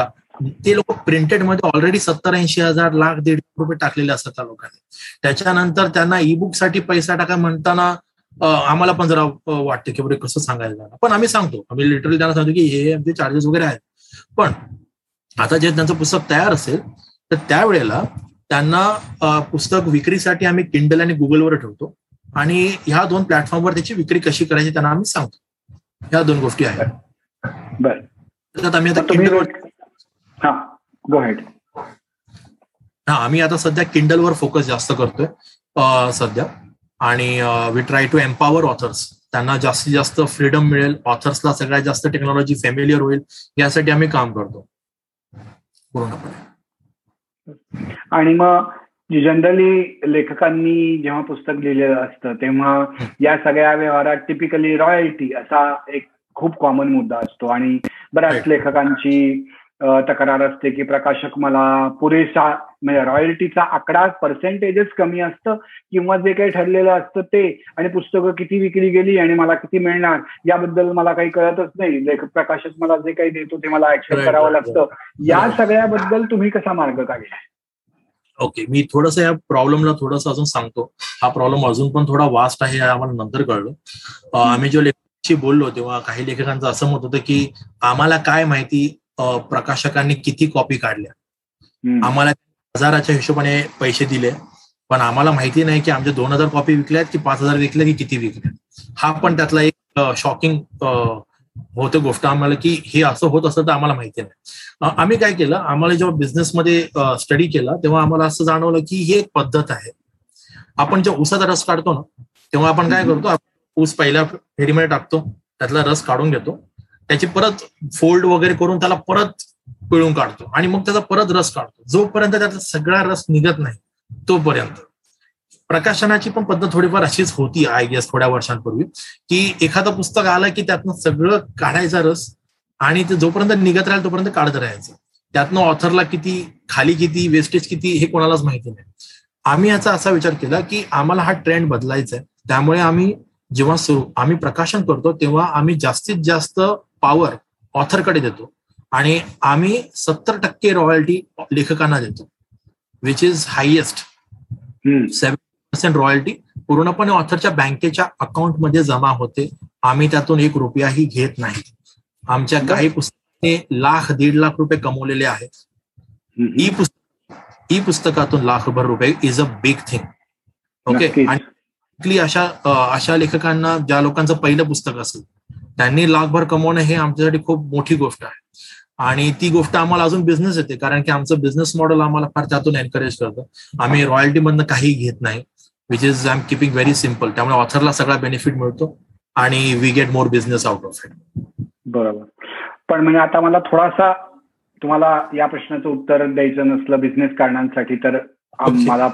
ते लोक प्रिंटेडमध्ये ऑलरेडी सत्तर ऐंशी हजार लाख दीड रुपये टाकलेले असतात त्या लोकांनी. त्याच्यानंतर त्यांना ई बुकसाठी पैसा टाका म्हणताना आम्हाला पण जरा वाटतं की बरे कसं सांगायला पण आम्ही सांगतो. आम्ही लिटरली त्यांना सांगतो की हे आमचे चार्जेस वगैरे आहेत. पण आता जे त्यांचं पुस्तक तयार असेल तर त्यावेळेला त्यांना पुस्तक विक्रीसाठी आम्ही किंडल आणि गुगलवर ठेवतो. आणि ह्या दोन प्लॅटफॉर्मवर त्याची विक्री कशी करायची त्यांना आम्ही सांगतो. ह्या दोन गोष्टी आहेत. बरं. आम्ही आता किंडलवर हा आम्ही आता सध्या किंडलवर फोकस जास्त करतोय. सध्या. आणि we try to empower authors त्यांना जास्तीत जास्त फ्रीडम मिळेल. ऑथर्सला सगळ्यात जास्त टेक्नॉलॉजी फॅमिलियर होईल. यासाठी आम्ही काम करतो. पूर्णपणे आणि मग जनरली लेखकांनी जेव्हा पुस्तक लिहिलेलं असतं तेव्हा या सगळ्या व्यवहारात टिपिकली रॉयल्टी असा एक खूप कॉमन मुद्दा असतो. आणि बऱ्याच लेखकांची तक्रार असते की प्रकाशक मला पुरेसा म्हणजे रॉयल्टीचा आकडा पर्सेंटेजच कमी असतं किंवा जे काही ठरलेलं असतं ते. आणि पुस्तकं किती विक्री गेली आणि मला किती मिळणार याबद्दल मला काही कळतच नाही. लेखक प्रकाशक मला जे काही देतो ते मला ऍक्सेप्ट करावं लागतं. या सगळ्याबद्दल तुम्ही कसा मार्ग काढलाय ओके मी थोडस या प्रॉब्लेमला थोडस अजून सांगतो. हा प्रॉब्लेम अजून पण थोडा वास्ट आहे आम्हाला नंतर कळलं. आम्ही जो लेखकांशी बोललो तेव्हा काही लेखकांचं असं मत होतं की आम्हाला काय माहिती प्रकाशकांनी किती कॉपी काढल्या? आम्हाला हजाराच्या हिशोबाने पैसे दिले पण आम्हाला माहिती नाही की आमच्या दोन हजार कॉपी विकल्यात की पाच हजार विकल्या की किती विकल्या हा पण त्यातला एक शॉकिंग होते गोष्ट आम्हाला की हे असं होत असतं तर आम्हाला माहिती नाही. आम्ही काय केलं आम्हाला जेव्हा बिझनेसमध्ये स्टडी केला तेव्हा आम्हाला असं जाणवलं की ही एक पद्धत आहे. आपण जेव्हा ऊसाचा रस काढतो ना तेव्हा आपण काय करतो ऊस पहिल्या फेरीमध्ये टाकतो त्यातला रस काढून घेतो त्याची परत फोल्ड वगैरे करून त्याला परत पिळून काढतो. आणि मग त्याचा परत रस काढतो. जोपर्यंत त्याचा सगळा रस निघत नाही तोपर्यंत. प्रकाशनाची पण पद्धत थोडीफार अशीच होती आय गेस थोड्या वर्षांपूर्वी की एखादं पुस्तक आलं की त्यातनं सगळं काढायचा रस आणि ते जोपर्यंत निघत राहील तोपर्यंत काढत राहायचं. त्यातनं ऑथरला किती खाली किती वेस्टेज किती हे कोणालाच माहिती नाही. आम्ही याचा असा विचार केला की आम्हाला हा ट्रेंड बदलायचा आहे त्यामुळे आम्ही जेव्हा सुरू आम्ही प्रकाशन करतो तेव्हा आम्ही जास्तीत जास्त पॉवर ऑथरकडे देतो. आणि आम्ही सत्तर टक्के रॉयल्टी लेखकांना देतो which is highest seven percent royalty पूर्णपणे ऑथरच्या बँकेच्या अकाउंटमध्ये जमा होते. आम्ही त्यातून एक रुपयाही घेत नाही. आमच्या काही पुस्तकाने लाख दीड लाख रुपये कमवलेले आहेत. ई पुस्तक ई पुस्तकातून लाखभर रुपये is a big thing okay आणि अशा अशा लेखकांना ज्या लोकांचं पहिलं पुस्तक असेल त्यांनी लाखभर कमवणं हे आमच्यासाठी खूप मोठी गोष्ट आहे. आणि ती गोष्ट आम्हाला अजून बिझनेस येते कारण की आमचं बिझनेस मॉडेल आम्हाला फार त्यातून एनकरेज करतं. आम्ही रॉयल्टी मधनं काही घेत नाही which is I am keeping very simple त्यामुळे ऑथरला सगळा बेनिफिट मिळतो आणि we get more business out of it बरोबर. पण म्हणजे आता मला थोडासा तुम्हाला या प्रश्नाचं उत्तर द्यायचं नसलं बिझनेस कारणांसाठी तर मला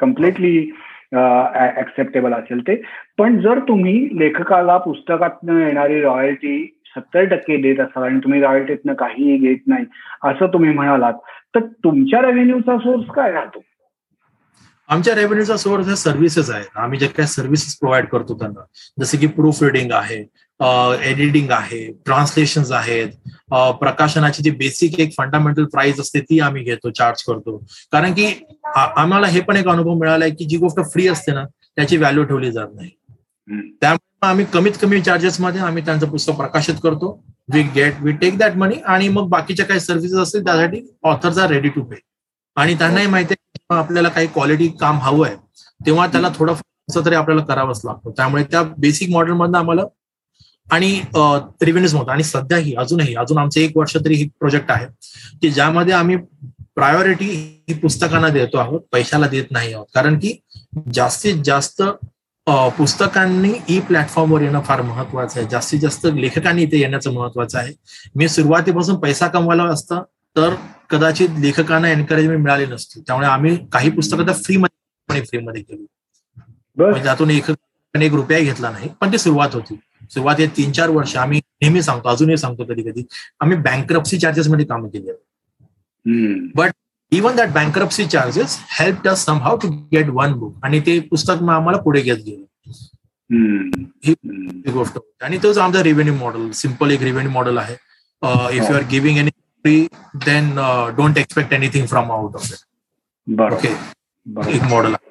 कम्प्लिटली ऍक्सेप्टेबल असेल ते. पण जर तुम्ही लेखकाला पुस्तकातनं येणारी रॉयल्टी सत्तर टक्के देत असाल आणि तुम्ही रॉयल्टीतनं काहीही घेत नाही असं तुम्ही म्हणालात तर तुमच्या रेव्हेन्यूचा सोर्स काय राहतो? आमच्या रेव्हेन्यूचा सोर्स हे सर्व्हिसेस आहेत. आम्ही जे काही सर्व्हिसेस प्रोव्हाइड करतो त्यांना जसे की प्रूफ रिडिंग आहे एडिटिंग आहे ट्रान्सलेशन आहेत. प्रकाशनाची जी बेसिक एक फंडामेंटल प्राइस असते ती आम्ही घेतो चार्ज करतो. कारण की आम्हाला हे पण एक अनुभव मिळालाय की जी गोष्ट फ्री असते ना त्याची व्हॅल्यू ठेवली जात नाही. त्यामुळे आम्ही कमीत कमी चार्जेस मध्ये आम्ही त्यांचं पुस्तक प्रकाशित करतो. We get we take that money आणि मग बाकीच्या काही सर्व्हिसेस असतील त्यासाठी authors are ready to pay आणि त्यांनाही माहिती आहे आपल्याला काही क्वालिटी काम हवं आहे तेव्हा त्याला थोडं तरी आपल्याला करावंच लागतं. त्यामुळे त्या बेसिक मॉडेल मधनं आम्हाला आणि रिव्हेन्यूज म्हणतो. आणि सध्याही अजूनही अजून आमचं एक वर्ष तरी ही प्रोजेक्ट आहे की ज्यामध्ये आम्ही प्रायोरिटी ही पुस्तकांना देतो आहोत पैशाला देत नाही आहोत. कारण की जास्तीत जास्त पुस्तकांनी ई प्लॅटफॉर्मवर येणं फार महत्वाचं आहे. जास्तीत जास्त लेखकांनी इथे येण्याचं महत्वाचं आहे. मी सुरुवातीपासून पैसा कमवायला असता तर कदाचित लेखकांना एनकरेजमेंट मिळाली नसती. त्यामुळे आम्ही काही पुस्तकं तर फ्रीमध्ये फ्रीमध्ये केली. म्हणजे त्यातून एक एक रुपया घेतला नाही पण ती सुरुवात होती. सुरुवात तीन चार वर्ष आम्ही नेहमी सांगतो अजूनही सांगतो कधी कधी आम्ही बँकरप्सी चार्जेस मध्ये काम केली but even that bankruptcy charges help does somehow to get one book आणि ते पुस्तक आम्हाला पुढे घेत गेलं. ही गोष्ट होती. आणि तोच आमचा रेव्हेन्यू मॉडेल सिंपल एक रेव्हेन्यू मॉडेल आहे. If you are giving any free then don't expect anything from out of it okay एक मॉडेल आहे.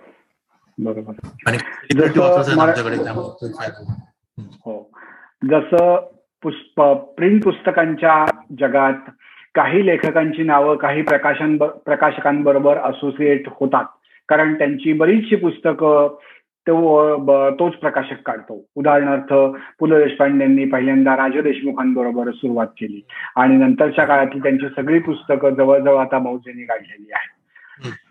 बरोबर. आणि हो. जसं पुष्प प्रिंट पुस्तकांच्या जगात काही लेखकांची नावं काही प्रकाशन प्रकाशकांबरोबर असोसिएट होतात. कारण त्यांची बरीचशी पुस्तकं तो तोच प्रकाशक काढतो. उदाहरणार्थ पु ल देशपांडेंनी पहिल्यांदा राज देशमुखांबरोबर सुरुवात केली आणि नंतरच्या काळातली त्यांची सगळी पुस्तकं जवळजवळ आता मौजेने काढलेली आहेत.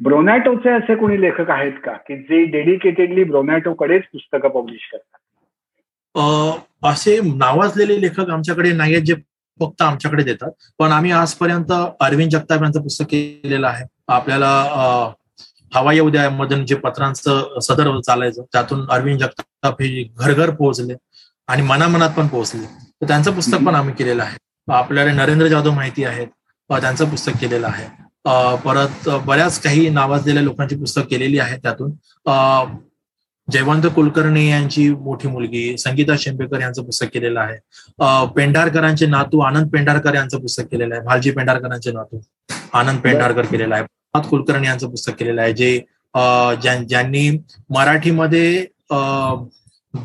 ब्रोनॅटोचे असे कोणी लेखक आहेत का? की जे डेडिकेटेडली ब्रोनॅटोकडेच पुस्तकं पब्लिश करतात. असे नावाजलेले लेखक आमच्याकडे नाही आहेत जे फक्त आमच्याकडे देतात. पण आम्ही आजपर्यंत अरविंद जगताप यांचं पुस्तक केलेलं आहे. आपल्याला हवाई उद्यामधून जे पत्रांचं सदर चालायचं त्यातून अरविंद जगताप हे घर घर पोहोचले आणि मनामनात पण पोहोचले. तर त्यांचं पुस्तक पण आम्ही केलेलं आहे. आपल्याला नरेंद्र जाधव माहिती आहेत त्यांचं पुस्तक केलेलं आहे. परत बऱ्याच काही नावाजलेल्या लोकांची पुस्तक केलेली आहेत त्यातून. जयवंत कुलकर्णी यांची मोठी मुलगी संगीता शेंबेकर यांचं पुस्तक केलेलं आहे. पेंढारकरांचे नातू आनंद पेंढारकर यांचं पुस्तक केलेलं आहे. भालजी पेंढारकरांचे नातू आनंद पेंढारकर केलेला आहे. प्रभात कुलकर्णी यांचं पुस्तक केलेलं आहे जे ज्यांनी मराठीमध्ये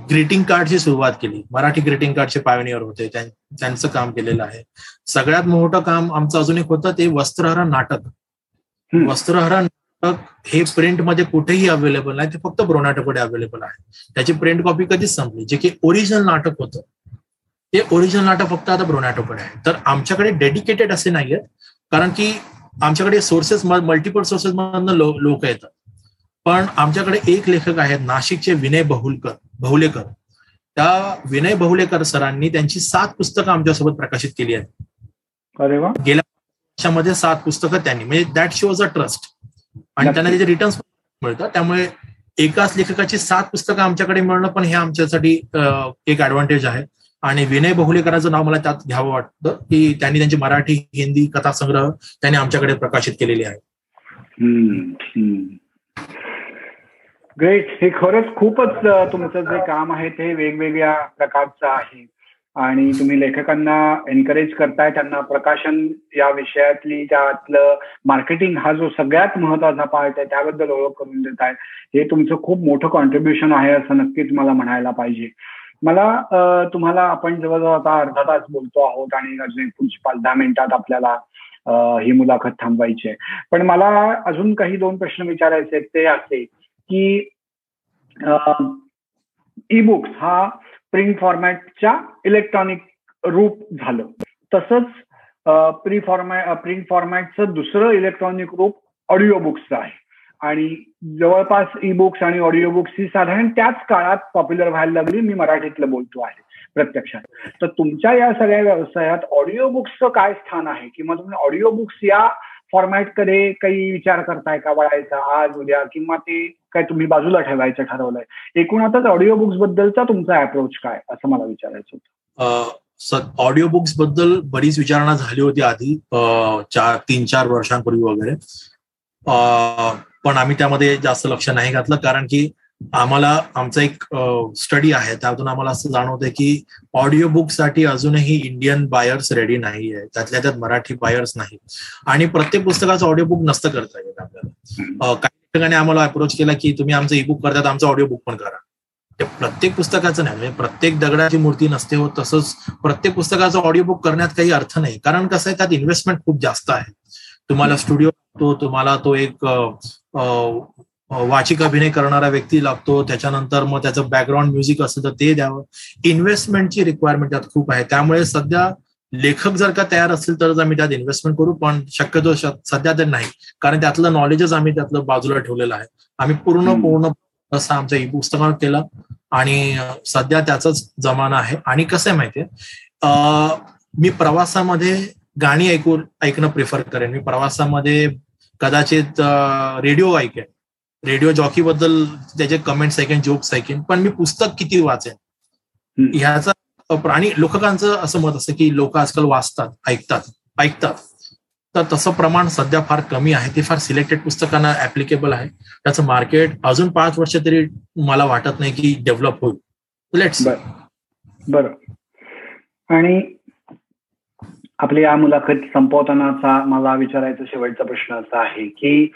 ग्रीटिंग कार्डची सुरुवात केली. मराठी ग्रीटिंग कार्डचे पायोनियर होते. त्यांचं काम केलेलं आहे. सगळ्यात मोठं काम आमचं अजून एक होतं ते वस्त्रहरण नाटक. वस्त्रहरण हे प्रिंटमध्ये कुठेही अवेलेबल नाही ते फक्त ब्रोनाटोकडे अवेलेबल आहे. त्याची प्रिंट कॉपी कधीच संपली. जे की ओरिजिनल नाटक होतं ते ओरिजिनल नाटक फक्त आता ब्रोनाटोकडे आहे. तर आमच्याकडे डेडिकेटेड असे नाही आहेत कारण की आमच्याकडे सोर्सेस मल्टिपल सोर्सेस मधनं लोक येतात. पण आमच्याकडे एक लेखक आहेत नाशिकचे विनय बहुलकर बहुलेकर. त्या विनय बहुलेकर सरांनी त्यांची सात पुस्तकं आमच्यासोबत प्रकाशित केली आहेत. गेल्या वर्षामध्ये सात पुस्तकं त्यांनी म्हणजे दॅट शोज अ ट्रस्ट आणि त्यांना त्याचे रिटर्न्स मिळतात त्यामुळे एकाच लेखकाची सात पुस्तकं आमच्याकडे मिळणं पण हे आमच्यासाठी एक ऍडव्हान्टेज आहे. आणि विनय बहुलेकरांचं नाव मला त्यात घ्यावं वाटतं की त्यांनी त्यांची मराठी हिंदी कथा संग्रह त्यांनी आमच्याकडे प्रकाशित केलेले आहे. ग्रेट हे खरंच खूपच तुमचं जे काम आहे ते वेगवेगळ्या प्रकारचं आहे. आणि तुम्ही लेखकांना एनकरेज करताय त्यांना प्रकाशन या विषयातली त्यातलं मार्केटिंग हा जो सगळ्यात महत्त्वाचा पार्ट आहे त्याबद्दल ओळख करून देत आहे हे तुमचं खूप मोठं कॉन्ट्रीब्युशन आहे असं नक्कीच मला म्हणायला पाहिजे. मला तुम्हाला आपण जवळजवळ आता अर्धा तास बोलतो आहोत आणि अजून पुढची पाच दहा मिनिटात आपल्याला ही मुलाखत थांबवायची आहे. पण मला अजून काही दोन प्रश्न विचारायचे ते असे की ई बुक्स हा प्रिंट फॉर्मॅटच्या इलेक्ट्रॉनिक रूप झालं. तसंच प्री फॉर्मॅट प्रिंट फॉर्मॅटचं दुसरं इलेक्ट्रॉनिक रूप ऑडिओ बुक्सचं आहे. आणि जवळपास ई बुक्स आणि ऑडिओ बुक्स ही साधारण त्याच काळात पॉप्युलर व्हायला लागली मी मराठीतलं बोलतो आहे प्रत्यक्षात. तर तुमच्या या सगळ्या व्यवसायात ऑडिओ बुक्सचं काय स्थान आहे? किंवा तुम्ही ऑडिओ बुक्स या फॉर्मॅटकडे काही विचार करताय का? वळायचा आज उद्या किंवा ते काय तुम्ही बाजूला ठेवायचं ठरवलंय. एकूणातच ऑडिओ बुक्स बद्दलचा तुमचा अप्रोच काय असं मला विचारायचं होतं. ऑडिओ बुक्सबद्दल बरीच विचारणा झाली होती आधी चार तीन चार वर्षांपूर्वी वगैरे. पण आम्ही त्यामध्ये जास्त लक्ष नाही घातलं कारण की आम्हाला आमचा एक स्टडी आहे त्यातून आम्हाला असं जाणवतंय की ऑडिओ बुकसाठी अजूनही इंडियन बायर्स रेडी नाही आहे त्यातल्या त्यात मराठी बायर्स नाही. आणि प्रत्येक पुस्तकाचं ऑडिओ बुक नसतं करता येत आपल्याला. काही ठिकाणी आम्हाला अप्रोच केला की तुम्ही आमचं ई बुक करतात आमचं ऑडिओ बुक पण करा. ते प्रत्येक पुस्तकाचं नाही म्हणजे प्रत्येक दगडाची मूर्ती नसते हो तसंच प्रत्येक पुस्तकाचं ऑडिओ बुक करण्यात काही अर्थ नाही. कारण कसं आहे त्यात इन्व्हेस्टमेंट खूप जास्त आहे. तुम्हाला स्टुडिओ लागतो तुम्हाला तो एक वाचिक अभिनय करणारा व्यक्ती लागतो त्याच्यानंतर मग त्याचं बॅकग्राऊंड म्युझिक असेल तर ते द्यावं. इन्व्हेस्टमेंटची रिक्वायरमेंट त्यात खूप आहे. त्यामुळे सध्या लेखक जर का तयार असेल तर आम्ही त्यात इन्व्हेस्टमेंट करू पण शक्यतो सध्या तर नाही. कारण त्यातलं नॉलेजच आम्ही त्यातलं बाजूला ठेवलेलं आहे. आम्ही पूर्ण पूर्ण असं आमचं ई पुस्तकावर केलं आणि सध्या त्याचाच जमाना आहे. आणि कसं आहे माहितीये? मी प्रवासामध्ये गाणी ऐकून ऐकणं प्रिफर करेन. मी प्रवासामध्ये कदाचित रेडिओ ऐकेन. रेडिओ जॉकी बद्दल त्याचे कमेंट्स ऐकेन जोक्स ऐकेन पण मी पुस्तक किती वाचेन? ह्याचा प्राणी लेखकांचं असं मत असतं की लोक आजकाल वाचतात ऐकतात ऐकतात. तर तसं प्रमाण सध्या फार कमी आहे. ते फार सिलेक्टेड पुस्तकांना ऍप्लिकेबल आहे. त्याचं मार्केट अजून पाच वर्ष तरी मला वाटत नाही की डेव्हलप होईल. लेट्स बरं. आणि आपल्या या मुलाखत संपवतानाचा मला विचारायचा शेवटचा प्रश्न असा आहे की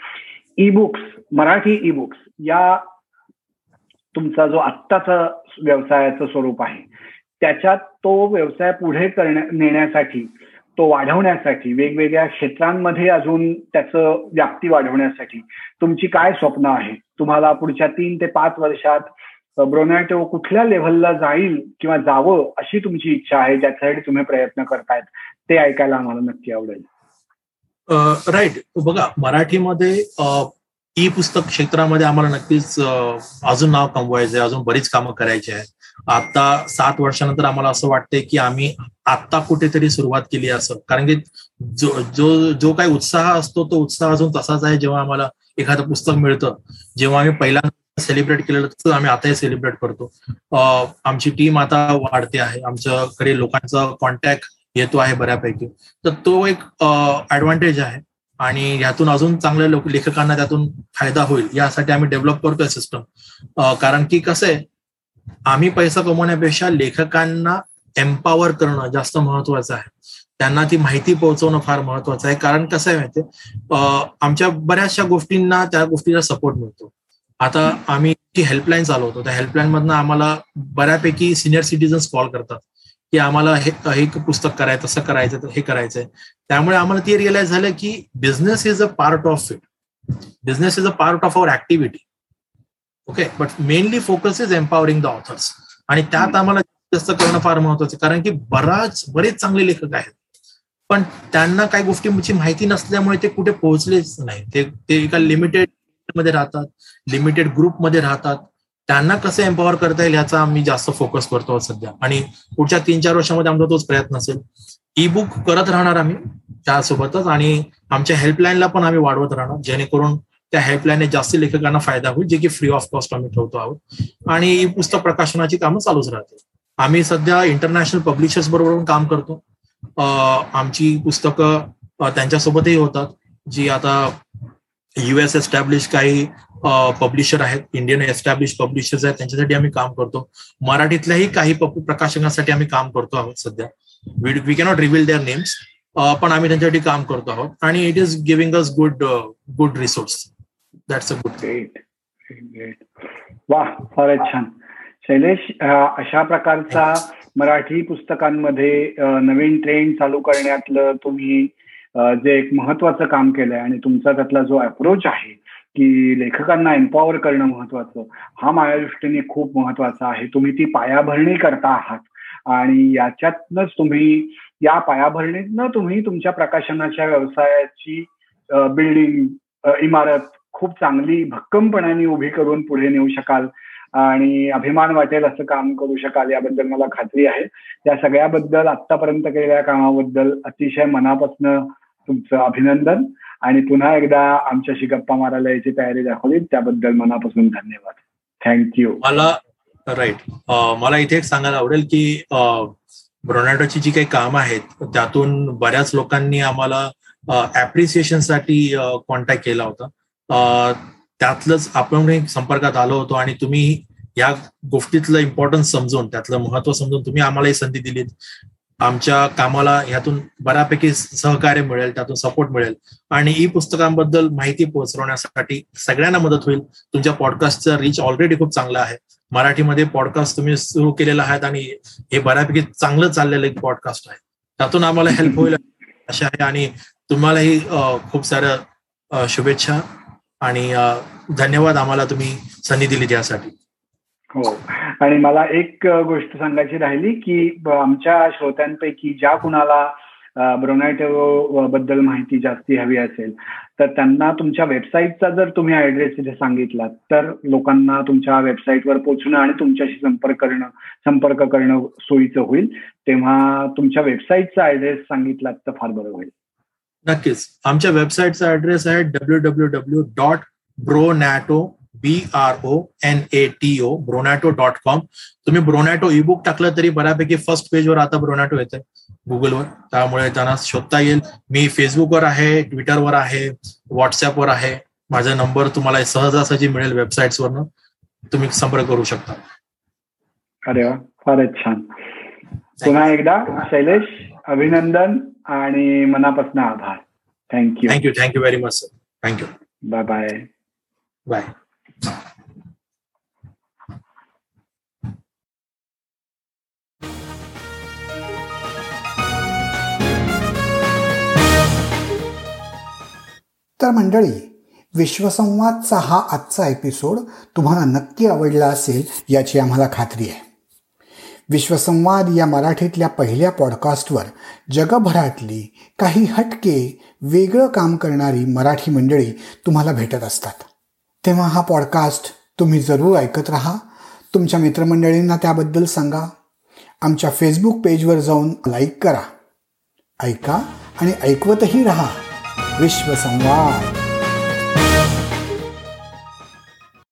e books Marathi e books या तुमचा जो आत्ताचा व्यवसायाचं स्वरूप आहे त्याच्यात तो व्यवसाय पुढे करण्या नेण्यासाठी तो वाढवण्यासाठी वेगवेगळ्या क्षेत्रांमध्ये अजून त्याचं व्याप्ती वाढवण्यासाठी तुमची काय स्वप्न आहे? तुम्हाला पुढच्या तीन ते पाच वर्षात ब्रोनॅटो कुठल्या लेव्हलला जाईल किंवा जावं अशी तुमची इच्छा आहे ज्याच्यासाठी तुम्ही प्रयत्न करतायत ते ऐकायला आम्हाला नक्की आवडेल. राईट. बघा मराठीमध्ये ई पुस्तक क्षेत्रामध्ये आम्हाला नक्कीच अजून नाव कमवायचंय अजून बरीच कामं करायची आहे आता सात वर्षानंतर आम्हाला असं वाटतंय की आम्ही आत्ता कुठेतरी सुरुवात केली असं. कारण की जो जो जो काही उत्साह असतो तो उत्साह अजून तसाच आहे जेव्हा आम्हाला एखादं पुस्तक मिळतं. जेव्हा आम्ही पहिल्यांदा सेलिब्रेट केलेलं तसं आम्ही आताही सेलिब्रेट करतो. आमची टीम आता वाढते आहे. आमच्याकडे लोकांचा कॉन्टॅक्ट येतो आहे बऱ्यापैकी. तर तो एक ऍडव्हान्टेज आहे. आणि यातून अजून चांगल्या लेखकांना त्यातून फायदा होईल. यासाठी आम्ही डेव्हलप करतोय सिस्टम कारण की कसं आहे आम्ही पैसा कमवण्यापेक्षा लेखकांना एम्पावर करणं जास्त महत्वाचं आहे. त्यांना ती माहिती पोहोचवणं फार महत्वाचं आहे. कारण कसं आहे माहितीये? आमच्या बऱ्याचशा गोष्टींना त्या गोष्टीचा सपोर्ट मिळतो. आता आम्ही ती हेल्पलाईन चालवतो त्या हेल्पलाईन मधनं आम्हाला बऱ्यापैकी सिनियर सिटीजन्स कॉल करतात. की आम्हाला हे एक पुस्तक करायचं तसं करायचं हे करायचंय. त्यामुळे आम्हाला ते रिअलाइज झालं की business is a part of it business is a part of our activity okay but mainly focus is empowering the authors आणि त्यात आम्हाला जास्त करणं फार महत्वाचं कारण की बराच बरेच चांगले लेखक आहेत. पण त्यांना काही गोष्टींची माहिती नसल्यामुळे ते कुठे पोहोचलेच नाही ते ते एका लिमिटेडमध्ये राहतात लिमिटेड ग्रुपमध्ये राहतात. त्यांना कसं एम्पॉवर करता येईल याचा आम्ही जास्त फोकस करतो सध्या. आणि पुढच्या तीन चार वर्षामध्ये आमचा तोच प्रयत्न असेल. ई बुक करत राहणार आम्ही त्यासोबतच आणि आमच्या हेल्पलाईनला पण आम्ही वाढवत राहणार. जेणेकरून त्या हेल्पलाईनने जास्ती लेखकांना फायदा होईल जे की फ्री ऑफ कॉस्ट आम्ही ठेवतो आहोत. आणि पुस्तक प्रकाशनाची कामं चालूच राहते. आम्ही सध्या इंटरनॅशनल पब्लिशर्स बरोबर काम करतो. आमची पुस्तकं त्यांच्यासोबतही होतात. जी आता युएस एस्टॅब्लिश काही पब्लिशर आहेत. इंडियन एस्टॅब्लिश पब्लिशर्स आहेत. त्यांच्यासाठी आम्ही काम करतो. मराठीतल्याही काही प्रकाशनासाठी आम्ही काम करतो आहोत सध्या. We we cannot reveal their names पण आम्ही त्यांच्यासाठी काम करतो आहोत. आणि it is giving us good good resource that's a good great वा फारच छान. शैलेश अशा प्रकारचा मराठी पुस्तकांमध्ये नवीन ट्रेंड चालू करण्यातलं तुम्ही जे एक महत्वाचं काम केलंय आणि तुमचा त्यातला जो अप्रोच आहे की लेखकांना एम्पॉवर करणं महत्वाचं हा माझ्या दृष्टीने खूप महत्त्वाचा आहे. तुम्ही ती पायाभरणी करता आहात आणि याच्यातनच तुम्ही या पायाभरणीतनं तुम्ही तुमच्या प्रकाशनाच्या व्यवसायाची बिल्डिंग इमारत खूप चांगली भक्कमपणाने उभी करून पुढे नेऊ शकाल आणि अभिमान वाटेल असं काम करू शकाल याबद्दल मला खात्री आहे. त्या सगळ्याबद्दल आतापर्यंत केलेल्या कामाबद्दल अतिशय मनापासून तुमचं अभिनंदन आणि पुन्हा एकदा आमच्याशी गप्पा मारायला याची तयारी दाखवली त्याबद्दल मनापासून धन्यवाद. थँक्यू मला राईट मला इथे एक सांगायला आवडेल की ब्रोनॅटोची जी काही कामं आहेत त्यातून बऱ्याच लोकांनी आम्हाला ऍप्रिसिएशनसाठी कॉन्टॅक्ट केला होता. त्यातलंच आपण संपर्कात आलो होतो आणि तुम्ही या गोष्टीतलं इम्पॉर्टन्स समजून त्यातलं महत्त्व समजून तुम्ही आम्हाला ही संधी दिलीत. आमच्या कामाला यातून बऱ्यापैकी सहकार्य मिळेल त्यातून सपोर्ट मिळेल. आणि ई पुस्तकांबद्दल माहिती पोहोचवण्यासाठी सगळ्यांना मदत होईल. तुमच्या पॉडकास्टचा रीच ऑलरेडी खूप चांगला आहे. मराठीमध्ये पॉडकास्ट तुम्ही सुरू केलेला आहेत आणि हे बऱ्यापैकी चांगलं चाललेलं एक पॉडकास्ट आहे. त्यातून आम्हाला हेल्प होईल अशा आहे आणि तुम्हालाही खूप साऱ्या शुभेच्छा. आणि धन्यवाद आम्हाला तुम्ही संधी दिली त्यासाठी. हो. आणि मला एक गोष्ट सांगायची राहिली की आमच्या श्रोत्यांपैकी ज्या कुणाला ब्रोनायटो बद्दल माहिती जास्ती हवी असेल तर त्यांना तुमच्या वेबसाईटचा जर तुम्ही ऍड्रेस तिथे सांगितला तर लोकांना तुमच्या वेबसाईटवर पोहोचणं आणि तुमच्याशी संपर्क करणं संपर्क करणं सोयीचं होईल. तेव्हा तुमच्या वेबसाईटचा ऍड्रेस सांगितलात तर फार बरं होईल. नक्कीच. आमच्या वेबसाईटचा ऍड्रेस आहे W W W dot Bronato B R O N A T O Bronato dot com तुम्ही ब्रोनॅटो ई बुक टाकलं तरी बऱ्यापैकी फर्स्ट पेजवर आता ब्रोनॅटो येते गुगलवर त्यामुळे त्यांना शोधता येईल. मी फेसबुकवर आहे ट्विटरवर आहे व्हॉट्सअपवर आहे. माझा नंबर तुम्हाला सहजासहजी मिळेल वेबसाईट्सवरनं तुम्ही संपर्क करू शकता. अरे वा फारच छान. पुन्हा एकदा शैलेश अभिनंदन. आणि मनापासून आभार. Thank you thank you thank you very much sir thank you bye bye bye तर मंडळी विश्वसंवादचा हा आजचा एपिसोड तुम्हाला नक्की आवडला असेल याची आम्हाला खात्री आहे. विश्वसंवाद या मराठीतल्या पहिल्या पॉडकास्टवर जगभरातली काही हटके वेगळं काम करणारी मराठी मंडळी तुम्हाला भेटत असतात. तेव्हा हा पॉडकास्ट तुम्ही जरूर ऐकत राहा. तुमच्या मित्रमंडळींना त्याबद्दल सांगा. आमच्या फेसबुक पेजवर जाऊन लाईक करा. ऐका आणि ऐकवतही राहा. विश्वसंवाद.